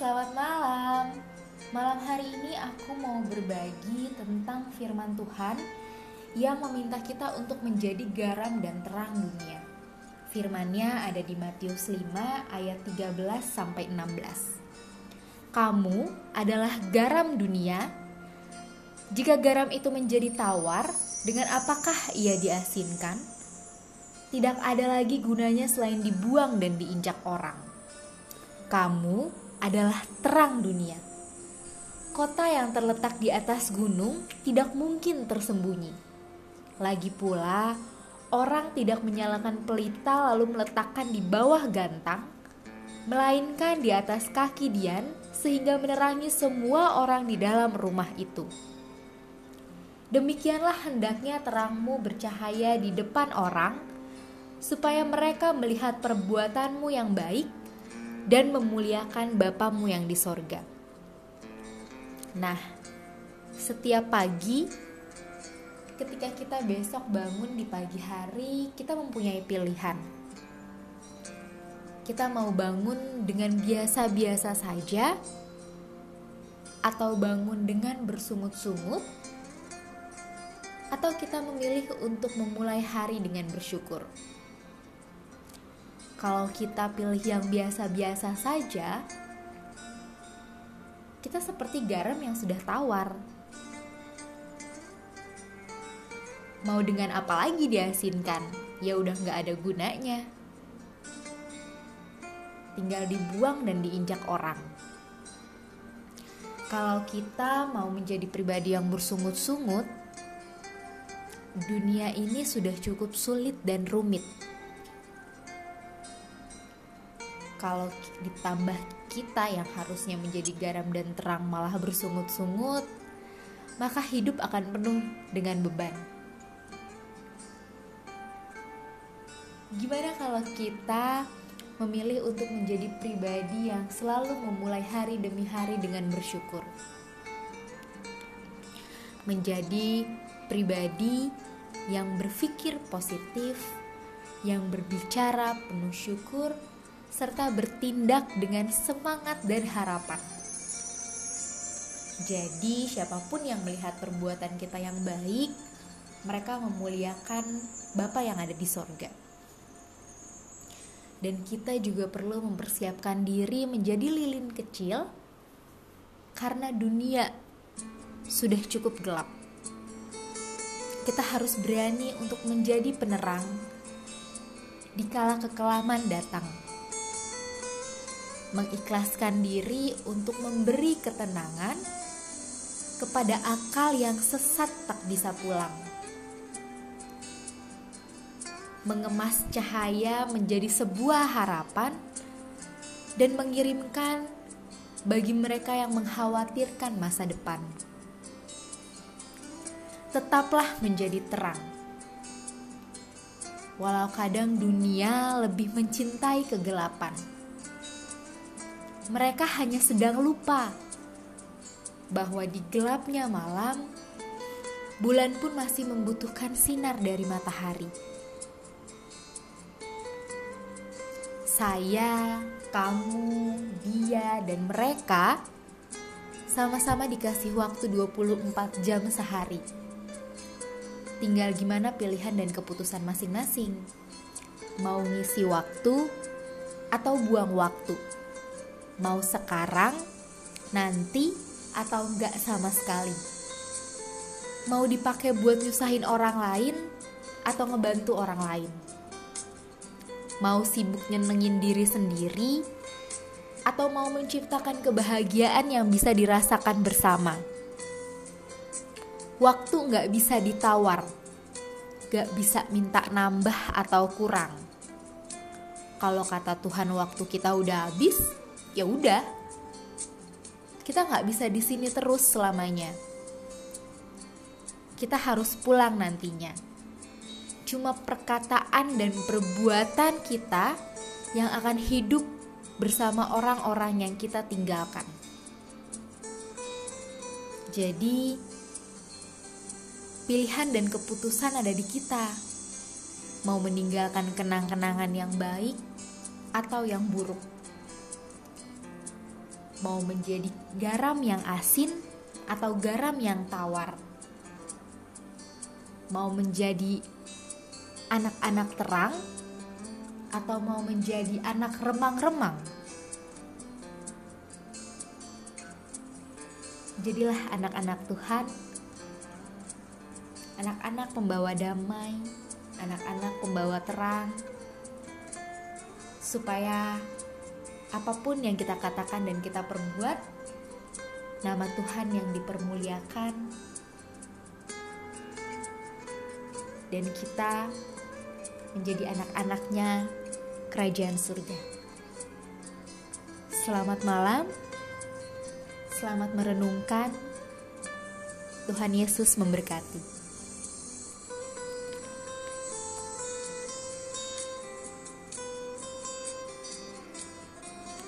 selamat malam. Malam hari ini aku mau berbagi tentang firman Tuhan yang meminta kita untuk menjadi garam dan terang dunia. Firmannya ada di Matius 5 ayat 13 sampai 16. Kamu adalah garam dunia. Jika garam itu menjadi tawar, dengan apakah ia diasinkan? Tidak ada lagi gunanya selain dibuang dan diinjak orang. Kamu adalah terang dunia. Kota yang terletak di atas gunung tidak mungkin tersembunyi. Lagi pula, orang tidak menyalakan pelita lalu meletakkan di bawah gantang, melainkan di atas kaki Dian sehingga menerangi semua orang di dalam rumah itu. Demikianlah hendaknya terangmu bercahaya di depan orang, supaya mereka melihat perbuatanmu yang baik dan memuliakan Bapamu yang di sorga. Nah, setiap pagi ketika kita besok bangun di pagi hari, kita mempunyai pilihan. Kita mau bangun dengan biasa-biasa saja atau bangun dengan bersungut-sungut atau kita memilih untuk memulai hari dengan bersyukur. Kalau kita pilih yang biasa-biasa saja, kita seperti garam yang sudah tawar. Mau dengan apa lagi diasinkan? Ya udah nggak ada gunanya. Tinggal dibuang dan diinjak orang. Kalau kita mau menjadi pribadi yang bersungut-sungut, dunia ini sudah cukup sulit dan rumit. Kalau ditambah kita yang harusnya menjadi garam dan terang malah bersungut-sungut, maka hidup akan penuh dengan beban. Gimana kalau kita memilih untuk menjadi pribadi yang selalu memulai hari demi hari dengan bersyukur? Menjadi pribadi yang berpikir positif, yang berbicara penuh syukur, serta bertindak dengan semangat dan harapan. Jadi, siapa pun yang melihat perbuatan kita yang baik, mereka memuliakan Bapa yang ada di sorga. Dan kita juga perlu mempersiapkan diri menjadi lilin kecil, karena dunia sudah cukup gelap kita harus berani untuk menjadi penerang di kala kekelaman datang. Mengikhlaskan diri untuk memberi ketenangan kepada akal yang sesat tak bisa pulang. Mengemas cahaya menjadi sebuah harapan dan mengirimkan bagi mereka yang mengkhawatirkan masa depan tetaplah menjadi terang. Walau kadang dunia lebih mencintai kegelapan, mereka hanya sedang lupa bahwa di gelapnya malam, bulan pun masih membutuhkan sinar dari matahari. Saya, kamu, dia, dan mereka sama-sama dikasih waktu 24 jam sehari Tinggal gimana pilihan dan keputusan masing-masing. Mau ngisi waktu atau buang waktu. Mau sekarang, nanti, atau enggak sama sekali. Mau dipakai buat nyusahin orang lain atau ngebantu orang lain. Mau sibuk nyenengin diri sendiri atau mau menciptakan kebahagiaan yang bisa dirasakan bersama waktu nggak bisa ditawar, nggak bisa minta nambah atau kurang. Kalau kata Tuhan waktu kita udah habis, ya udah. Kita nggak bisa di sini terus selamanya. Kita harus pulang nantinya. Cuma perkataan dan perbuatan kita yang akan hidup bersama orang-orang yang kita tinggalkan. Jadi, Pilihan dan keputusan ada di kita. Mau meninggalkan kenang-kenangan yang baik atau yang buruk. Mau menjadi garam yang asin atau garam yang tawar? Mau menjadi anak-anak terang atau mau menjadi anak remang-remang? Jadilah anak-anak Tuhan, anak-anak pembawa damai, anak-anak pembawa terang, supaya apa pun yang kita katakan dan kita perbuat, nama Tuhan yang dipermuliakan, dan kita menjadi anak-anaknya kerajaan surga. Selamat malam, selamat merenungkan. Tuhan Yesus memberkati.